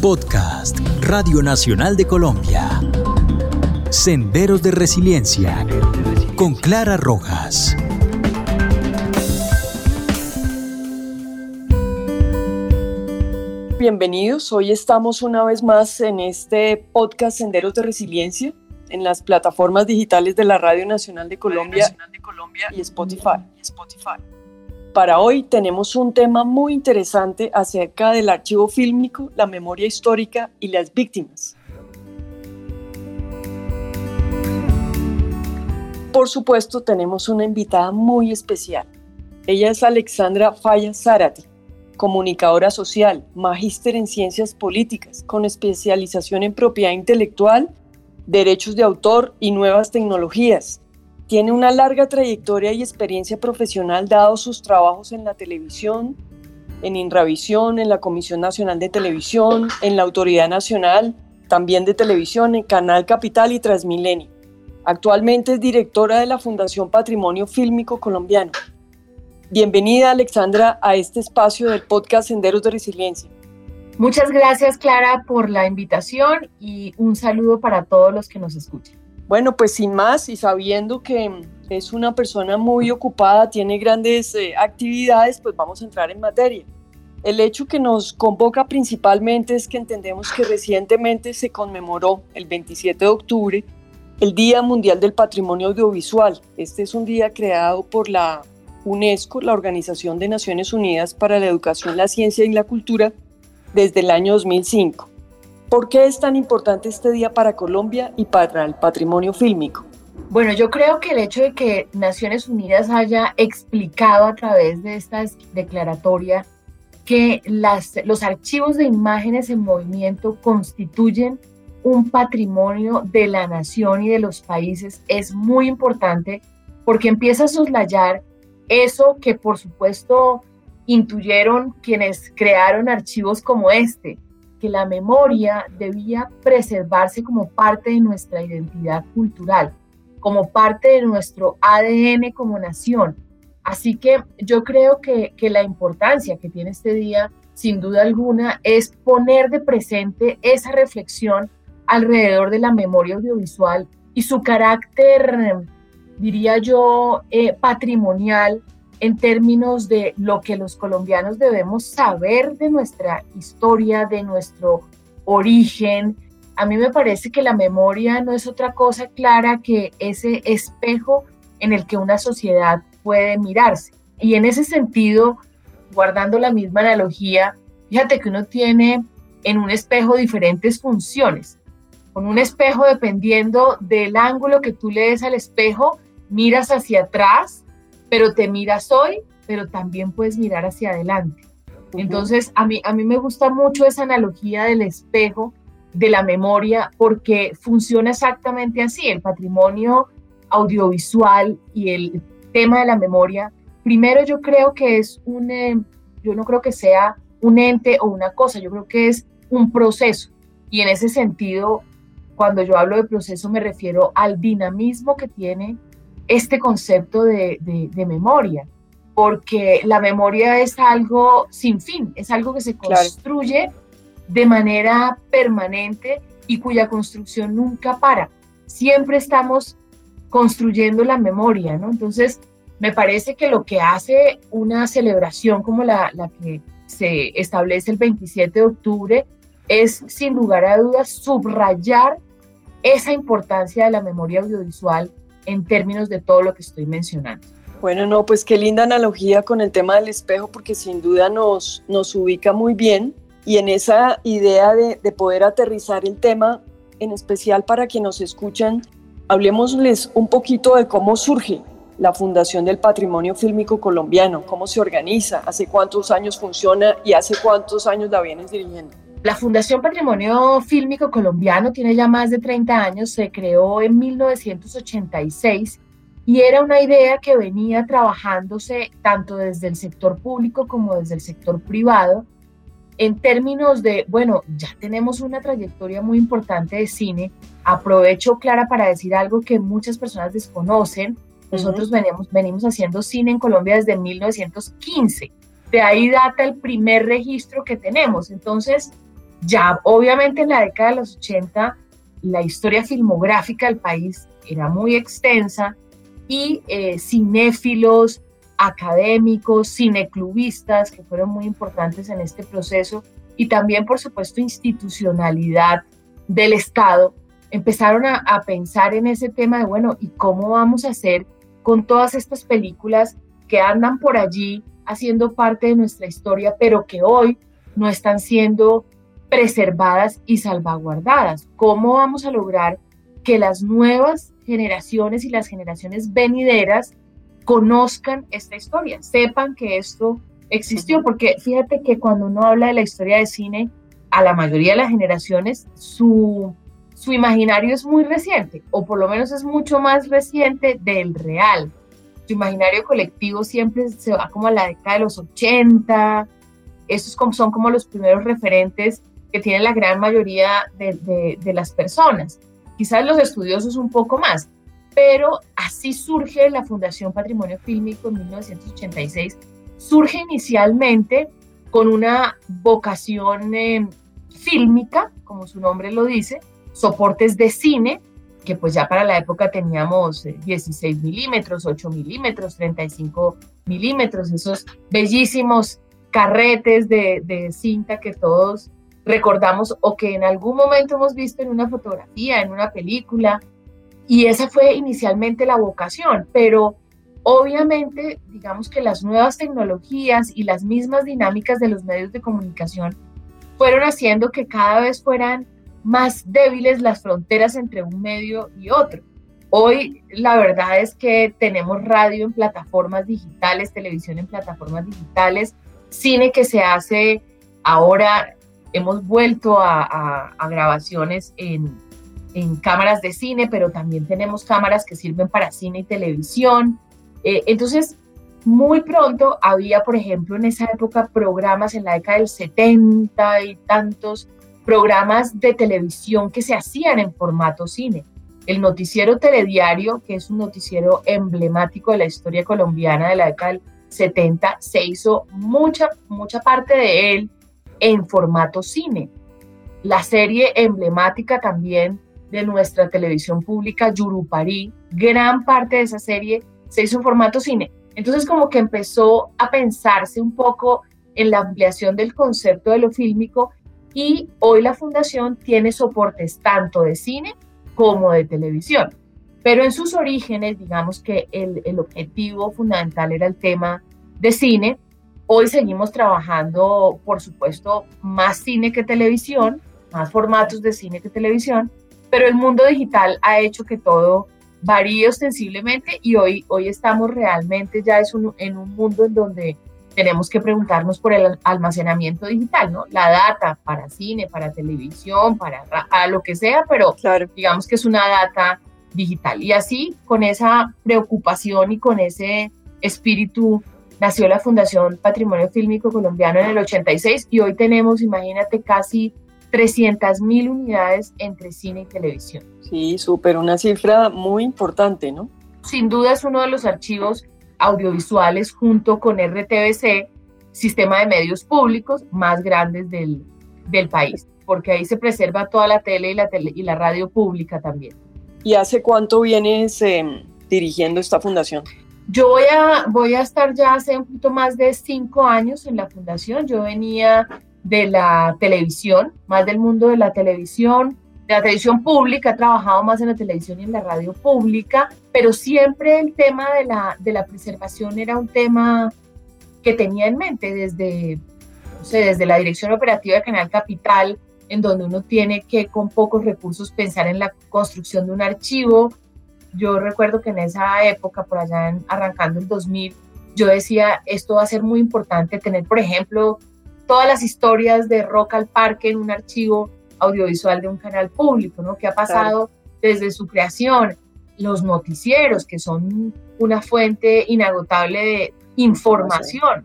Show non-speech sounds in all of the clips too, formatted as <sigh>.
Podcast Radio Nacional de Colombia. Senderos de Resiliencia con Clara Rojas. Bienvenidos, hoy estamos una vez más en este podcast Senderos de Resiliencia en las plataformas digitales de la Radio Nacional de Colombia, y Spotify. Para hoy tenemos un tema muy interesante acerca del archivo fílmico, la memoria histórica y las víctimas. Por supuesto, tenemos una invitada muy especial. Ella es Alexandra Falla Zárate, comunicadora social, magíster en ciencias políticas, con especialización en propiedad intelectual, derechos de autor y nuevas tecnologías. Tiene una larga trayectoria y experiencia profesional dado sus trabajos en la televisión, en Inravisión, en la Comisión Nacional de Televisión, en la Autoridad Nacional también de Televisión, en Canal Capital y Transmilenio. Actualmente es directora de la Fundación Patrimonio Fílmico Colombiano. Bienvenida Alexandra a este espacio del podcast Senderos de Resiliencia. Muchas gracias Clara por la invitación y un saludo para todos los que nos escuchan. Bueno, pues sin más y sabiendo que es una persona muy ocupada, tiene grandes eh, actividades, pues vamos a entrar en materia. El hecho que nos convoca principalmente es que entendemos que recientemente se conmemoró el 27 de octubre el Día Mundial del Patrimonio Audiovisual. Este es un día creado por la UNESCO, la Organización de Naciones Unidas para la Educación, la Ciencia y la Cultura, desde el año 2005. ¿Por qué es tan importante este día para Colombia y para el patrimonio fílmico? Bueno, yo creo que el hecho de que Naciones Unidas haya explicado a través de esta declaratoria que los archivos de imágenes en movimiento constituyen un patrimonio de la nación y de los países es muy importante porque empieza a soslayar eso que por supuesto intuyeron quienes crearon archivos como este, que la memoria debía preservarse como parte de nuestra identidad cultural, como parte de nuestro ADN como nación. Así que yo creo que, que la importancia que tiene este día, sin duda alguna, es poner de presente esa reflexión alrededor de la memoria audiovisual y su carácter, diría yo, eh, patrimonial en términos de lo que los colombianos debemos saber de nuestra historia, de nuestro origen. A mí me parece que la memoria no es otra cosa clara que ese espejo en el que una sociedad puede mirarse. Y en ese sentido, guardando la misma analogía, fíjate que uno tiene en un espejo diferentes funciones. Con un espejo, dependiendo del ángulo que tú le des al espejo, miras hacia atrás pero te miras hoy, pero también puedes mirar hacia adelante. Entonces, a mí, a mí me gusta mucho esa analogía del espejo, de la memoria, porque funciona exactamente así. El patrimonio audiovisual y el tema de la memoria, primero yo creo que es un, eh, yo no creo que sea un ente o una cosa, yo creo que es un proceso. Y en ese sentido, cuando yo hablo de proceso me refiero al dinamismo que tiene este concepto de, memoria, porque la memoria es algo sin fin, es algo que se construye de manera permanente y cuya construcción nunca para. Siempre estamos construyendo la memoria, ¿no? Entonces, me parece que lo que hace una celebración como la, la que se establece el 27 de octubre es, sin lugar a dudas, subrayar esa importancia de la memoria audiovisual en términos de todo lo que estoy mencionando. Bueno, no, pues qué linda analogía con el tema del espejo, porque sin duda nos, nos ubica muy bien y en esa idea de, de poder aterrizar el tema, en especial para quienes nos escuchan, hablemosles un poquito de cómo surge la Fundación del Patrimonio Fílmico Colombiano, cómo se organiza, hace cuántos años funciona y hace cuántos años la vienes dirigiendo. La Fundación Patrimonio Fílmico Colombiano tiene ya más de 30 años, se creó en 1986 y era una idea que venía trabajándose tanto desde el sector público como desde el sector privado en términos de, bueno, ya tenemos una trayectoria muy importante de cine. Aprovecho, Clara, para decir algo que muchas personas desconocen. Nosotros venimos, venimos haciendo cine en Colombia desde 1915. De ahí data el primer registro que tenemos. Entonces, Ya obviamente en la década de los 80 la historia filmográfica del país era muy extensa y eh, cinéfilos, académicos, cineclubistas, que fueron muy importantes en este proceso, y también, por supuesto, institucionalidad del Estado, empezaron a, a pensar en ese tema de, bueno, ¿y cómo vamos a hacer con todas estas películas que andan por allí haciendo parte de nuestra historia, pero que hoy no están siendo preservadas y salvaguardadas? ¿Cómo vamos a lograr que las nuevas generaciones y las generaciones venideras conozcan esta historia, sepan que esto existió? Porque fíjate que cuando uno habla de la historia de cine, a la mayoría de las generaciones, su, su imaginario es muy reciente, o por lo menos es mucho más reciente del real. Su imaginario colectivo siempre se va como a la década de los 80, esos son como los primeros referentes que tiene la gran mayoría de, las personas. Quizás los estudiosos un poco más, pero así surge la Fundación Patrimonio Fílmico en 1986. Surge inicialmente con una vocación eh, fílmica, como su nombre lo dice, soportes de cine, que pues ya para la época teníamos 16 eh, milímetros, 8 milímetros, 35 milímetros, esos bellísimos carretes de cinta que todos recordamos o que en algún momento hemos visto en una fotografía, en una película, y esa fue inicialmente la vocación, pero obviamente digamos que las nuevas tecnologías y las mismas dinámicas de los medios de comunicación fueron haciendo que cada vez fueran más débiles las fronteras entre un medio y otro. Hoy la verdad es que tenemos radio en plataformas digitales, televisión en plataformas digitales, cine que se hace ahora hemos vuelto a, grabaciones en, cámaras de cine, pero también tenemos cámaras que sirven para cine y televisión. Eh, entonces, muy pronto había, por ejemplo, en esa época programas en la década del 70 y tantos programas de televisión que se hacían en formato cine. El noticiero telediario, que es un noticiero emblemático de la historia colombiana de la década del 70, se hizo mucha, mucha parte de él en formato cine. La serie emblemática también de nuestra televisión pública, Yurupari, gran parte de esa serie se hizo en formato cine. Entonces como que empezó a pensarse un poco en la ampliación del concepto de lo fílmico y hoy la fundación tiene soportes tanto de cine como de televisión. Pero en sus orígenes, digamos que el, el objetivo fundamental era el tema de cine, Hoy seguimos trabajando, por supuesto, más cine que televisión, más formatos de cine que televisión, pero el mundo digital ha hecho que todo varíe ostensiblemente y hoy, hoy estamos realmente ya es en un mundo en donde tenemos que preguntarnos por el almacenamiento digital, ¿no? La data para cine, para televisión, para a lo que sea, pero digamos que es una data digital. Y así, con esa preocupación y con ese espíritu nació la Fundación Patrimonio Fílmico Colombiano en el 86 y hoy tenemos, imagínate, casi 300 mil unidades entre cine y televisión. Sí, súper, una cifra muy importante, ¿no? Sin duda es uno de los archivos audiovisuales junto con RTBC, sistema de medios públicos más grandes del, del país, porque ahí se preserva toda la tele y la, tele, y la radio pública también. ¿Y hace cuánto vienes em, dirigiendo esta fundación? Yo voy a, voy a estar ya hace un poquito más de cinco años en la fundación. Yo venía de la televisión, más del mundo de la televisión, de la televisión pública, he trabajado más en la televisión y en la radio pública, pero siempre el tema de la, de la preservación era un tema que tenía en mente desde, desde la dirección operativa de Canal Capital, en donde uno tiene que con pocos recursos pensar en la construcción de un archivo, yo recuerdo que en esa época, por allá en, arrancando el 2000, yo decía, esto va a ser muy importante tener, por ejemplo, todas las historias de Rock al Parque en un archivo audiovisual de un canal público, ¿no? Que ha pasado desde su creación, los noticieros, que son una fuente inagotable de información.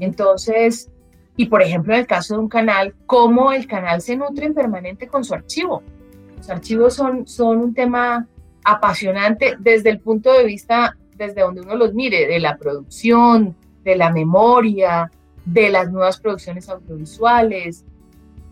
Entonces, y por ejemplo, en el caso de un canal, cómo el canal se nutre en permanente con su archivo. Los archivos son, son un tema apasionante desde el punto de vista, desde donde uno los mire, de la producción, de la memoria, de las nuevas producciones audiovisuales.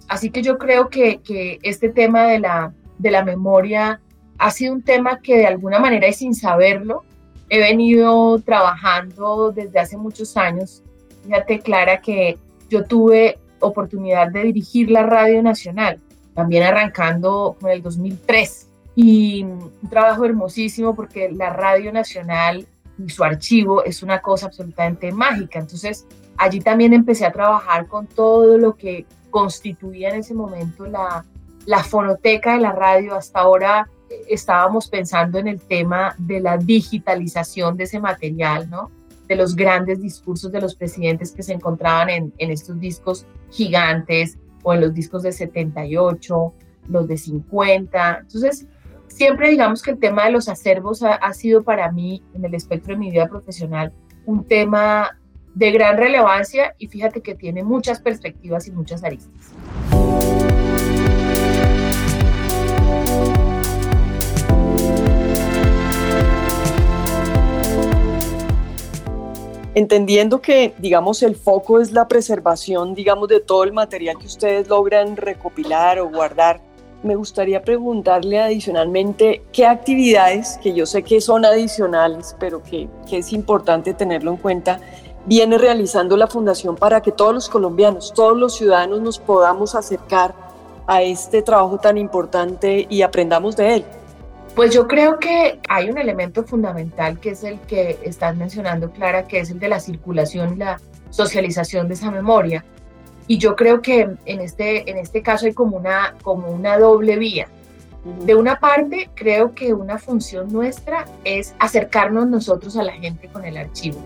Así que yo creo que, que este tema de la, de la memoria ha sido un tema que de alguna manera y sin saberlo he venido trabajando desde hace muchos años. Fíjate, Clara, que yo tuve oportunidad de dirigir la Radio Nacional, también arrancando en el 2003. Y un trabajo hermosísimo porque la Radio Nacional y su archivo es una cosa absolutamente mágica. Entonces, allí también empecé a trabajar con todo lo que constituía en ese momento la, la fonoteca de la radio. Hasta ahora eh, estábamos pensando en el tema de la digitalización de ese material, ¿no? De los grandes discursos de los presidentes que se encontraban en, en estos discos gigantes o en los discos de 78, los de 50. Entonces, siempre digamos que el tema de los acervos ha, sido para mí, en el espectro de mi vida profesional, un tema de gran relevancia y fíjate que tiene muchas perspectivas y muchas aristas. entendiendo que, digamos, el foco es la preservación, digamos, de todo el material que ustedes logran recopilar o guardar, me gustaría preguntarle adicionalmente qué actividades, que yo sé que son adicionales, pero que, es importante tenerlo en cuenta, viene realizando la Fundación para que todos los colombianos, todos los ciudadanos nos podamos acercar a este trabajo tan importante y aprendamos de él. Pues yo creo que hay un elemento fundamental que es el que estás mencionando, Clara, que es el de la circulación y la socialización de esa memoria. Y yo creo que en este, en este caso hay como una, como una doble vía. De una parte, creo que una función nuestra es acercarnos nosotros a la gente con el archivo.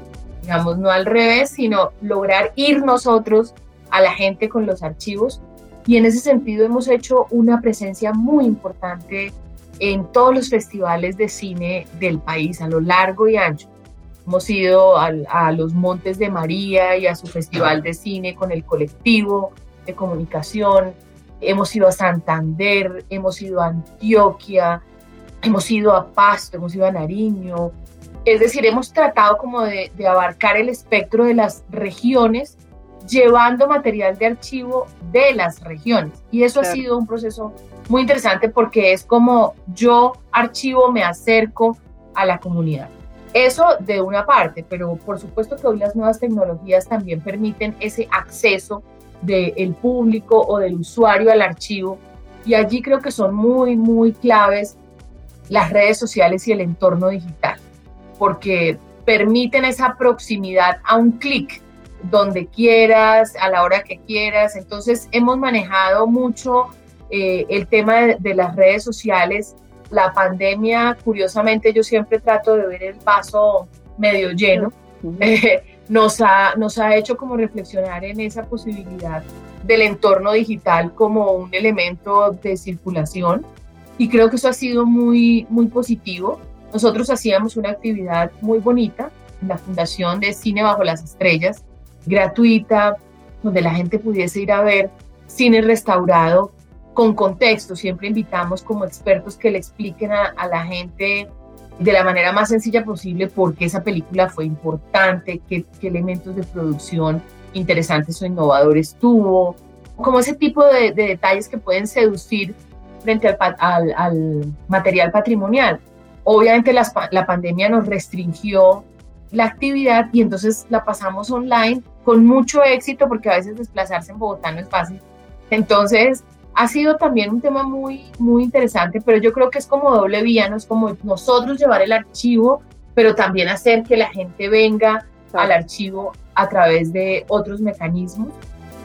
Digamos, no al revés, sino lograr ir nosotros a la gente con los archivos. Y en ese sentido hemos hecho una presencia muy importante en todos los festivales de cine del país, a lo largo y ancho. Hemos ido a, los Montes de María y a su festival de cine con el colectivo de comunicación. Hemos ido a Santander, hemos ido a Antioquia, hemos ido a Pasto, hemos ido a Nariño. Es decir, hemos tratado como de, abarcar el espectro de las regiones llevando material de archivo de las regiones. Y eso ha sido un proceso muy interesante porque es como yo archivo, me acerco a la comunidad. Eso de una parte, pero por supuesto que hoy las nuevas tecnologías también permiten ese acceso del público o del usuario al archivo y allí creo que son muy, muy claves las redes sociales y el entorno digital, porque permiten esa proximidad a un clic, donde quieras, a la hora que quieras. Entonces hemos manejado mucho eh, el tema de, las redes sociales la pandemia, curiosamente, yo siempre trato de ver el vaso medio lleno. <laughs> nos, ha, nos ha hecho como reflexionar en esa posibilidad del entorno digital como un elemento de circulación y creo que eso ha sido muy, muy positivo. Nosotros hacíamos una actividad muy bonita en la Fundación de Cine Bajo las Estrellas, gratuita, donde la gente pudiese ir a ver cine restaurado con contexto. Siempre invitamos como expertos que le expliquen a, la gente de la manera más sencilla posible por qué esa película fue importante, qué, elementos de producción interesantes o innovadores tuvo, como ese tipo de, detalles que pueden seducir frente al, al, material patrimonial. Obviamente la pandemia nos restringió la actividad y entonces la pasamos online con mucho éxito porque a veces desplazarse en Bogotá no es fácil. Entonces ha sido también un tema muy, muy interesante, pero yo creo que es como doble vía, no es como nosotros llevar el archivo, pero también hacer que la gente venga al archivo a través de otros mecanismos.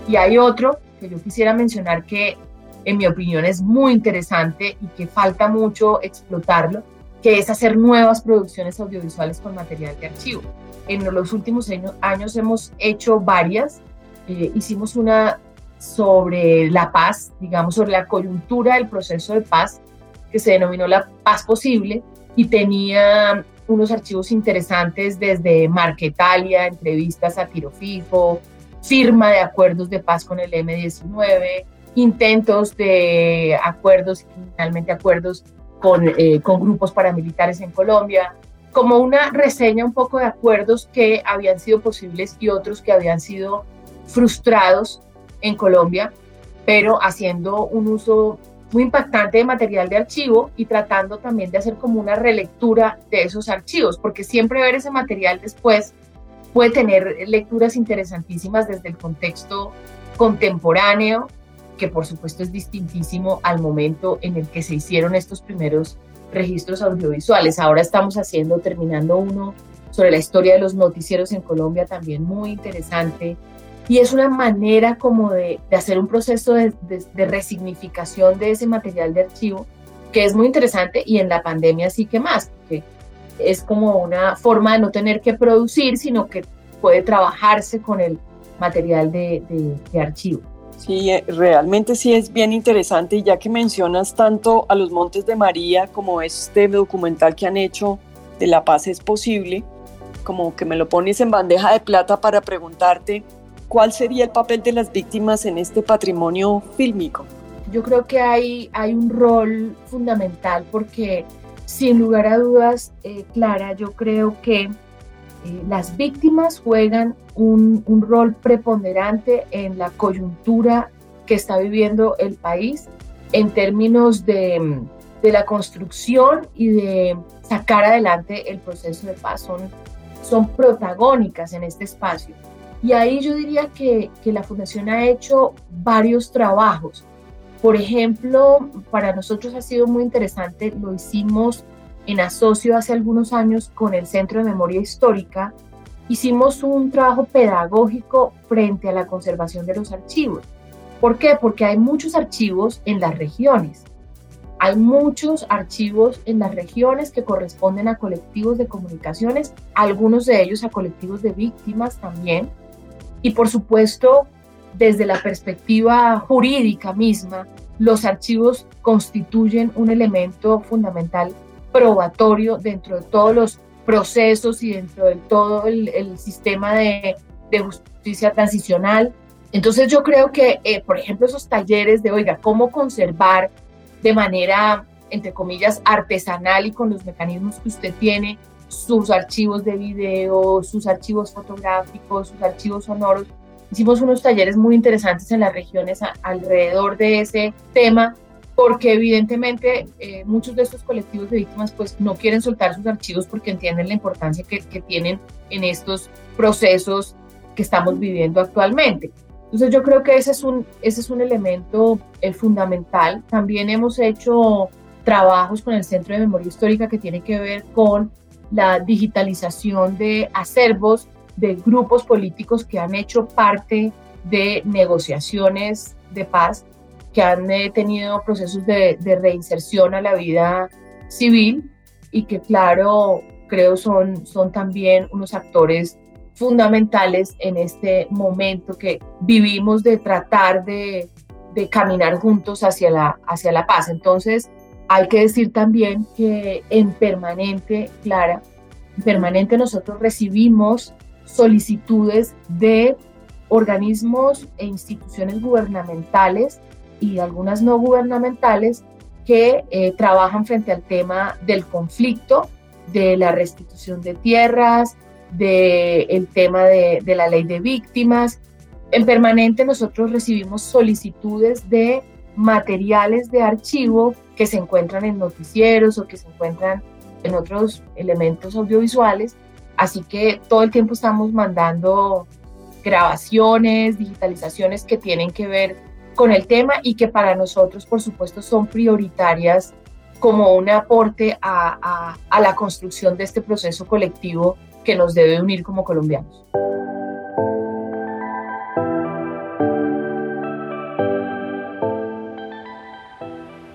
Y hay otro que yo quisiera mencionar que en mi opinión es muy interesante y que falta mucho explotarlo, que es hacer nuevas producciones audiovisuales con material de archivo. En los últimos años, hemos hecho varias. Eh, hicimos una sobre la paz, digamos, sobre la coyuntura del proceso de paz, que se denominó la paz posible, y tenía unos archivos interesantes desde Marquetalia, entrevistas a tiro fijo, firma de acuerdos de paz con el M-19, intentos de acuerdos, finalmente acuerdos con, eh, con grupos paramilitares en Colombia, como una reseña un poco de acuerdos que habían sido posibles y otros que habían sido frustrados en Colombia. pero haciendo un uso muy impactante de material de archivo y tratando también de hacer como una relectura de esos archivos, porque siempre ver ese material después puede tener lecturas interesantísimas desde el contexto contemporáneo, que por supuesto es distintísimo al momento en el que se hicieron estos primeros registros audiovisuales. Ahora estamos haciendo, terminando uno sobre la historia de los noticieros en Colombia, también muy interesante. Y es una manera como de, hacer un proceso de, de, resignificación de ese material de archivo que es muy interesante y en la pandemia sí que más, porque es como una forma de no tener que producir, sino que puede trabajarse con el material de, de archivo. Sí, eh, realmente sí es bien interesante y ya que mencionas tanto a los Montes de María como este documental que han hecho de La Paz es posible, como que me lo pones en bandeja de plata para preguntarte cuál sería el papel de las víctimas en este patrimonio fílmico. Yo creo que hay, hay un rol fundamental porque sin lugar a dudas, eh, Clara, yo creo que eh, las víctimas juegan un, un, rol preponderante en la coyuntura que está viviendo el país en términos de, de la construcción y de sacar adelante el proceso de paz. Son, son protagónicas en este espacio. Y ahí yo diría que, que la Fundación ha hecho varios trabajos. Por ejemplo, para nosotros ha sido muy interesante, lo hicimos en asocio hace algunos años con el Centro de Memoria Histórica, hicimos un trabajo pedagógico frente a la conservación de los archivos. ¿Por qué? Porque hay muchos archivos en las regiones. Hay muchos archivos en las regiones que corresponden a colectivos de comunicaciones, algunos de ellos a colectivos de víctimas también. Y por supuesto, desde la perspectiva jurídica misma, los archivos constituyen un elemento fundamental probatorio dentro de todos los procesos y dentro de todo el, sistema de, justicia transicional. Entonces yo creo que, eh, por ejemplo, esos talleres de, oiga, cómo conservar de manera, entre comillas, artesanal y con los mecanismos que usted tiene, sus archivos de video, sus archivos fotográficos, sus archivos sonoros. Hicimos unos talleres muy interesantes en las regiones alrededor de ese tema porque evidentemente eh, muchos de estos colectivos de víctimas pues no quieren soltar sus archivos porque entienden la importancia que, tienen en estos procesos que estamos viviendo actualmente. Entonces yo creo que ese es un, ese es un elemento eh, fundamental. También hemos hecho trabajos con el Centro de Memoria Histórica que tiene que ver con la digitalización de acervos de grupos políticos que han hecho parte de negociaciones de paz, que han eh, tenido procesos de, de, reinserción a la vida civil y que claro, creo son, son también unos actores fundamentales en este momento que vivimos de tratar de, de caminar juntos hacia la, hacia la paz. Entonces, hay que decir también que en permanente, Clara, en permanente nosotros recibimos solicitudes de organismos e instituciones gubernamentales y algunas no gubernamentales que eh, trabajan frente al tema del conflicto, de la restitución de tierras, del tema de, de la ley de víctimas. En permanente nosotros recibimos solicitudes de materiales de archivo que se encuentran en noticieros o que se encuentran en otros elementos audiovisuales. Así que todo el tiempo estamos mandando grabaciones, digitalizaciones que tienen que ver con el tema y que para nosotros, por supuesto, son prioritarias como un aporte a, a, a la construcción de este proceso colectivo que nos debe unir como colombianos.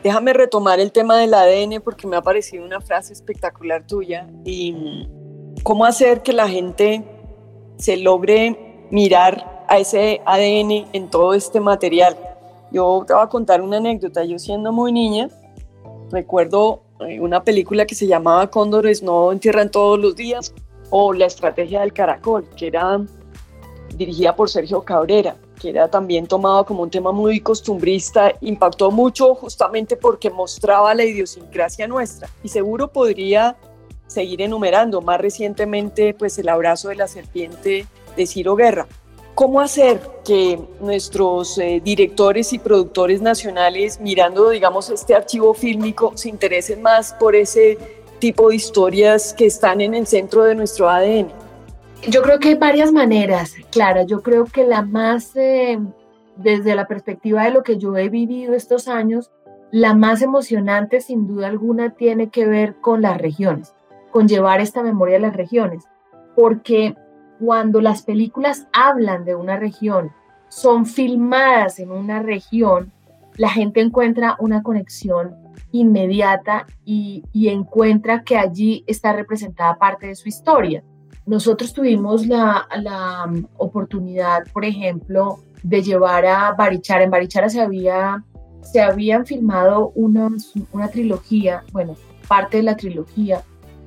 Déjame retomar el tema del ADN porque me ha parecido una frase espectacular tuya y cómo hacer que la gente se logre mirar a ese ADN en todo este material. Yo te voy a contar una anécdota. Yo siendo muy niña, recuerdo eh, una película que se llamaba Cóndores no entierran todos los días o La estrategia del caracol, que era dirigida por Sergio Cabrera, que era también tomado como un tema muy costumbrista, impactó mucho justamente porque mostraba la idiosincrasia nuestra y seguro podría seguir enumerando más recientemente pues el abrazo de la serpiente de Ciro Guerra. ¿Cómo hacer que nuestros eh, directores y productores nacionales, mirando, digamos, este archivo fílmico, se interesen más por ese tipo de historias que están en el centro de nuestro ADN? Yo creo que hay varias maneras, Clara. Yo creo que la más, eh, desde la perspectiva de lo que yo he vivido estos años, la más emocionante, sin duda alguna, tiene que ver con las regiones, con llevar esta memoria a las regiones. Porque cuando las películas hablan de una región, son filmadas en una región, la gente encuentra una conexión inmediata y, encuentra que allí está representada parte de su historia. Nosotros tuvimos la, um, oportunidad, por ejemplo, de llevar a Barichara. En Barichara se, había, se habían filmado una, una trilogía, bueno, parte de la trilogía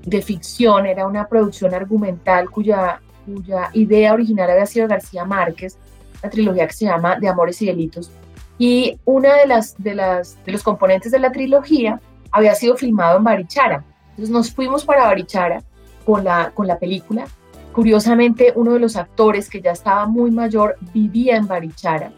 de ficción, era una producción argumental cuya cuya idea original había sido García Márquez, la trilogía que se llama De Amores y Delitos. Y una de las, de las de los componentes de la trilogía había sido filmado en Barichara. Entonces nos fuimos para Barichara con la, con la película. Curiosamente, uno de los actores que ya estaba muy mayor vivía en Barichara.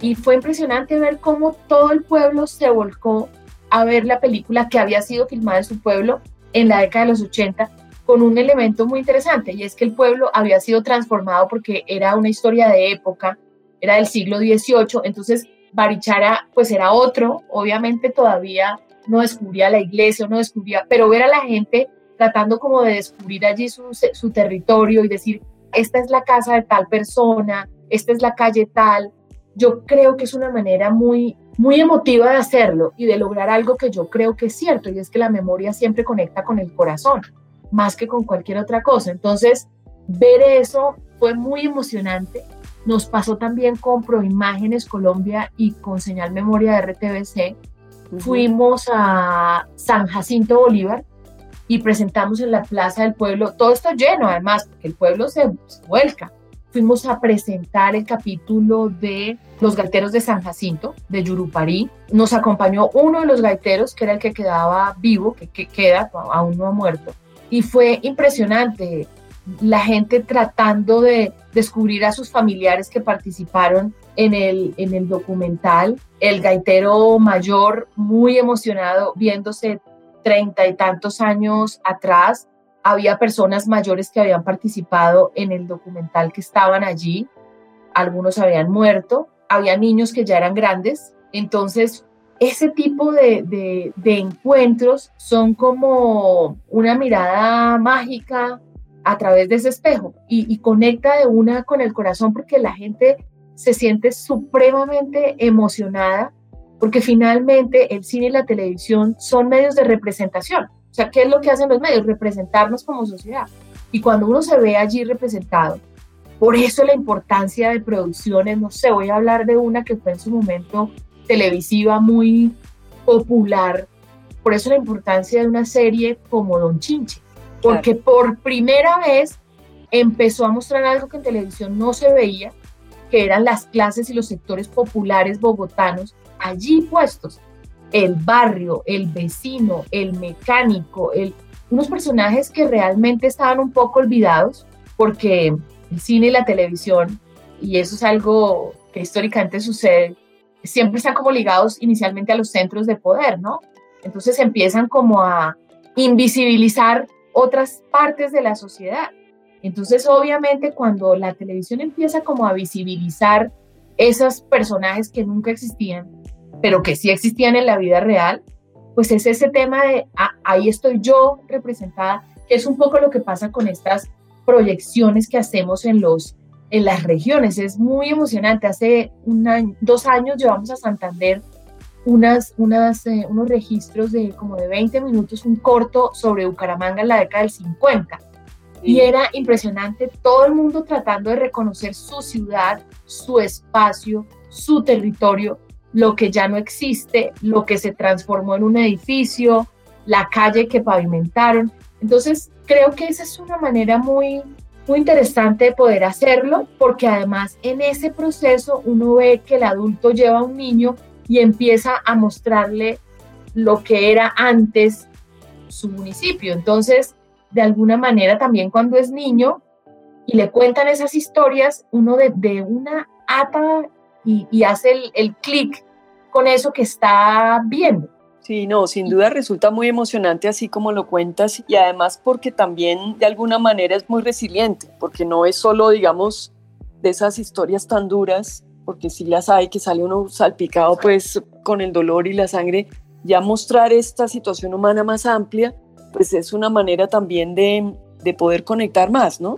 Y fue impresionante ver cómo todo el pueblo se volcó a ver la película que había sido filmada en su pueblo en la década de los 80 con un elemento muy interesante y es que el pueblo había sido transformado porque era una historia de época, era del siglo XVIII, entonces Barichara pues era otro, obviamente todavía no descubría la iglesia, no descubría, pero ver a la gente tratando como de descubrir allí su, su territorio y decir, esta es la casa de tal persona, esta es la calle tal, yo creo que es una manera muy, muy emotiva de hacerlo y de lograr algo que yo creo que es cierto, y es que la memoria siempre conecta con el corazón más que con cualquier otra cosa. Entonces, ver eso fue muy emocionante. Nos pasó también con Proimágenes Colombia y con Señal Memoria de RTBC. Fuimos a San Jacinto Bolívar y presentamos en la Plaza del Pueblo, todo esto lleno además, porque el pueblo se, vuelca. Fuimos a presentar el capítulo de Los Gaiteros de San Jacinto, de Yuruparí. Nos acompañó uno de los gaiteros, que era el que quedaba vivo, que, que queda, aún no ha muerto y fue impresionante la gente tratando de descubrir a sus familiares que participaron en el, en el documental, el gaitero mayor muy emocionado viéndose treinta y tantos años atrás, había personas mayores que habían participado en el documental que estaban allí, algunos habían muerto, había niños que ya eran grandes, entonces ese tipo de, encuentros son como una mirada mágica a través de ese espejo y, y, conecta de una con el corazón porque la gente se siente supremamente emocionada porque finalmente el cine y la televisión son medios de representación. O sea, ¿qué es lo que hacen los medios? Representarnos como sociedad. Y cuando uno se ve allí representado, por eso la importancia de producciones, no sé, voy a hablar de una que fue en su momento televisiva muy popular. Por eso la importancia de una serie como Don Chinche, porque por primera vez empezó a mostrar algo que en televisión no se veía, que eran las clases y los sectores populares bogotanos allí puestos. El barrio, el vecino, el mecánico, el, unos personajes que realmente estaban un poco olvidados porque el cine y la televisión, y eso es algo que históricamente sucede, siempre están como ligados inicialmente a los centros de poder, ¿no? Entonces empiezan como a invisibilizar otras partes de la sociedad. Entonces, obviamente, cuando la televisión empieza como a visibilizar esos personajes que nunca existían, pero que sí existían en la vida real, pues es ese tema de ah, ahí estoy yo representada, que es un poco lo que pasa con estas proyecciones que hacemos en los en las regiones. Es muy emocionante. Hace un dos años llevamos a Santander unas, unas, eh, unos registros de como de 20 minutos, un corto sobre Bucaramanga en la década del 50. Y era impresionante todo el mundo tratando de reconocer su ciudad, su espacio, su territorio, lo que ya no existe, lo que se transformó en un edificio, la calle que pavimentaron. Entonces, creo que esa es una manera muy, muy interesante poder hacerlo porque además en ese proceso uno ve que el adulto lleva a un niño y empieza a mostrarle lo que era antes su municipio. Entonces, de alguna manera también cuando es niño y le cuentan esas historias, uno de, una ata y, hace el, el clic con eso que está viendo. Sí, no, sin duda resulta muy emocionante así como lo cuentas y además porque también de alguna manera es muy resiliente, porque no es solo, digamos, de esas historias tan duras, porque si las hay, que sale uno salpicado pues con el dolor y la sangre, ya mostrar esta situación humana más amplia, pues es una manera también de, de poder conectar más, ¿no?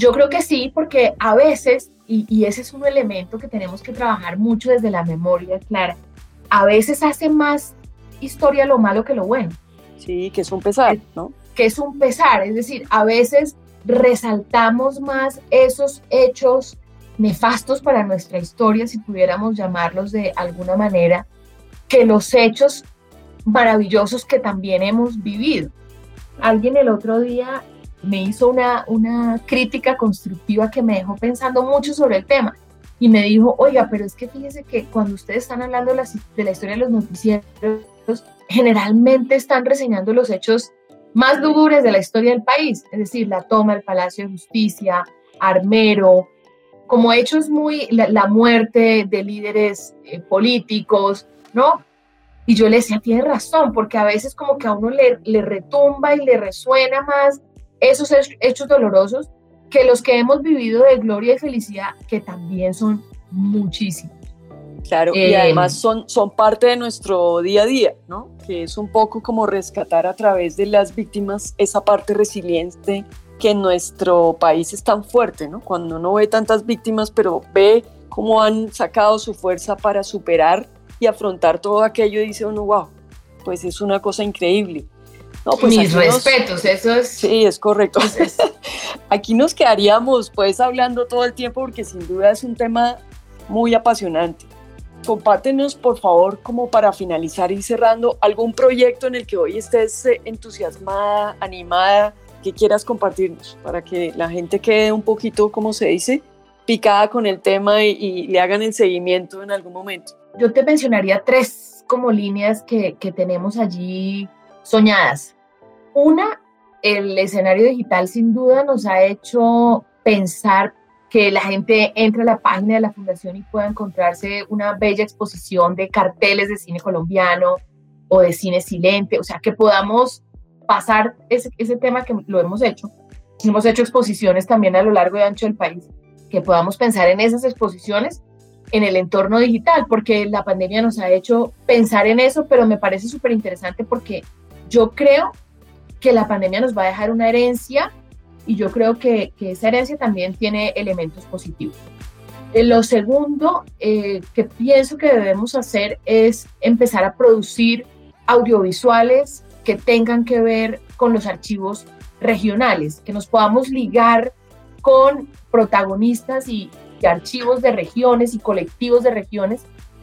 Yo creo que sí, porque a veces, y, y ese es un elemento que tenemos que trabajar mucho desde la memoria, Clara, a veces hace más historia lo malo que lo bueno. Sí, que es un pesar, ¿no? Que es un pesar, es decir, a veces resaltamos más esos hechos nefastos para nuestra historia, si pudiéramos llamarlos de alguna manera, que los hechos maravillosos que también hemos vivido. Alguien el otro día me hizo una, una crítica constructiva que me dejó pensando mucho sobre el tema y me dijo, oiga, pero es que fíjese que cuando ustedes están hablando de la, la historia de los noticieros, generalmente están reseñando los hechos más lúgubres de la historia del país, es decir, la toma del Palacio de Justicia, Armero, como hechos muy, la, muerte de líderes eh, políticos, ¿no? Y yo le decía, tiene razón, porque a veces como que a uno le, le retumba y le resuena más esos hechos dolorosos que los que hemos vivido de gloria y felicidad, que también son muchísimos. Claro, y además son, son parte de nuestro día a día, ¿no? Que es un poco como rescatar a través de las víctimas esa parte resiliente que en nuestro país es tan fuerte, ¿no? Cuando uno ve tantas víctimas, pero ve cómo han sacado su fuerza para superar y afrontar todo aquello, dice uno, wow, pues es una cosa increíble. No, pues Mis respetos, eso es. Sí, es correcto. <laughs> aquí nos quedaríamos pues hablando todo el tiempo porque sin duda es un tema muy apasionante. Compártenos, por favor, como para finalizar y cerrando, algún proyecto en el que hoy estés eh, entusiasmada, animada, que quieras compartirnos, para que la gente quede un poquito, como se dice, picada con el tema y, le hagan el seguimiento en algún momento. Yo te mencionaría tres como líneas que, que tenemos allí soñadas. Una, el escenario digital sin duda nos ha hecho pensar que la gente entre a la página de la fundación y pueda encontrarse una bella exposición de carteles de cine colombiano o de cine silente, o sea, que podamos pasar ese, tema que lo hemos hecho. Hemos hecho exposiciones también a lo largo y ancho del país, que podamos pensar en esas exposiciones en el entorno digital, porque la pandemia nos ha hecho pensar en eso, pero me parece súper interesante porque yo creo que la pandemia nos va a dejar una herencia y yo creo que, esa herencia también tiene elementos positivos. Eh, lo segundo eh, que pienso que debemos hacer es empezar a producir audiovisuales que tengan que ver con los archivos regionales, que nos podamos ligar con protagonistas y, archivos de regiones y colectivos de regiones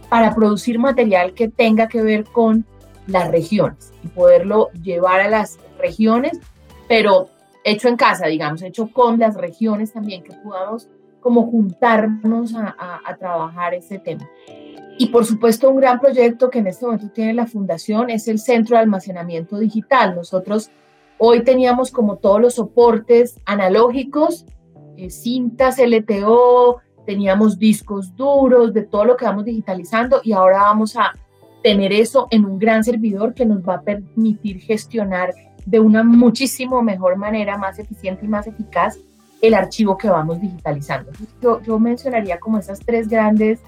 para producir material que tenga que ver con las regiones y poderlo llevar a las regiones, pero hecho en casa, digamos, hecho con las regiones también, que podamos como juntarnos a, trabajar ese tema. Y por supuesto, un gran proyecto que en este momento tiene la Fundación es el Centro de Almacenamiento Digital. Nosotros hoy teníamos como todos los soportes analógicos, eh, cintas LTO, teníamos discos duros, de todo lo que vamos digitalizando y ahora vamos a tener eso en un gran servidor que nos va a permitir gestionar de una muchísimo mejor manera, más eficiente y más eficaz el archivo que vamos digitalizando. Yo, yo mencionaría como esas tres grandes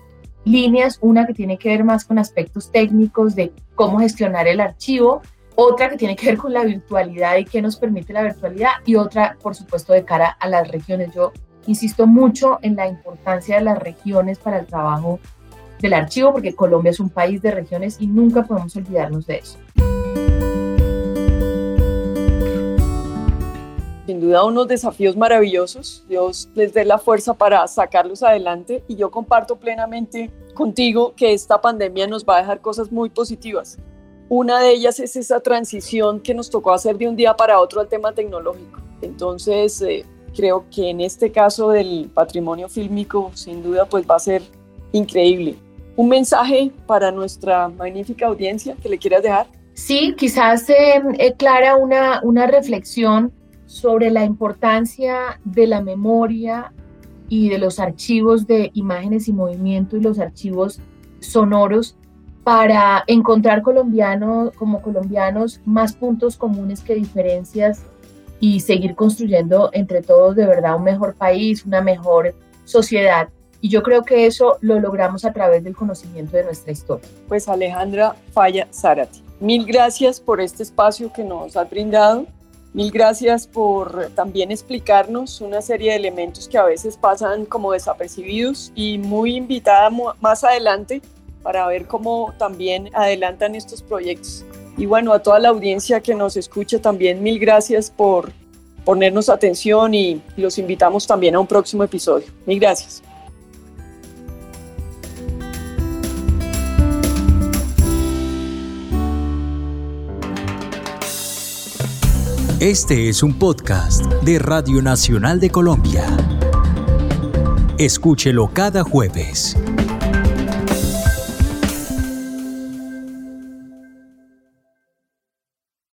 líneas, una que tiene que ver más con aspectos técnicos de cómo gestionar el archivo, otra que tiene que ver con la virtualidad y qué nos permite la virtualidad y otra, por supuesto, de cara a las regiones. Yo insisto mucho en la importancia de las regiones para el trabajo del archivo porque Colombia es un país de regiones y nunca podemos olvidarnos de eso. sin duda unos desafíos maravillosos. Dios les dé la fuerza para sacarlos adelante y yo comparto plenamente contigo que esta pandemia nos va a dejar cosas muy positivas. Una de ellas es esa transición que nos tocó hacer de un día para otro al tema tecnológico. Entonces, eh, creo que en este caso del patrimonio fílmico, sin duda, pues va a ser increíble. Un mensaje para nuestra magnífica audiencia que le quieras dejar. Sí, quizás eh, eh, Clara, una, una reflexión sobre la importancia de la memoria y de los archivos de imágenes y movimiento y los archivos sonoros para encontrar colombianos como colombianos más puntos comunes que diferencias y seguir construyendo entre todos de verdad un mejor país, una mejor sociedad. Y yo creo que eso lo logramos a través del conocimiento de nuestra historia. Pues Alejandra Falla Zárate, mil gracias por este espacio que nos has brindado. Mil gracias por también explicarnos una serie de elementos que a veces pasan como desapercibidos y muy invitada más adelante para ver cómo también adelantan estos proyectos. Y bueno, a toda la audiencia que nos escucha también mil gracias por ponernos atención y los invitamos también a un próximo episodio. Mil gracias. Este es un podcast de Radio Nacional de Colombia. Escúchelo cada jueves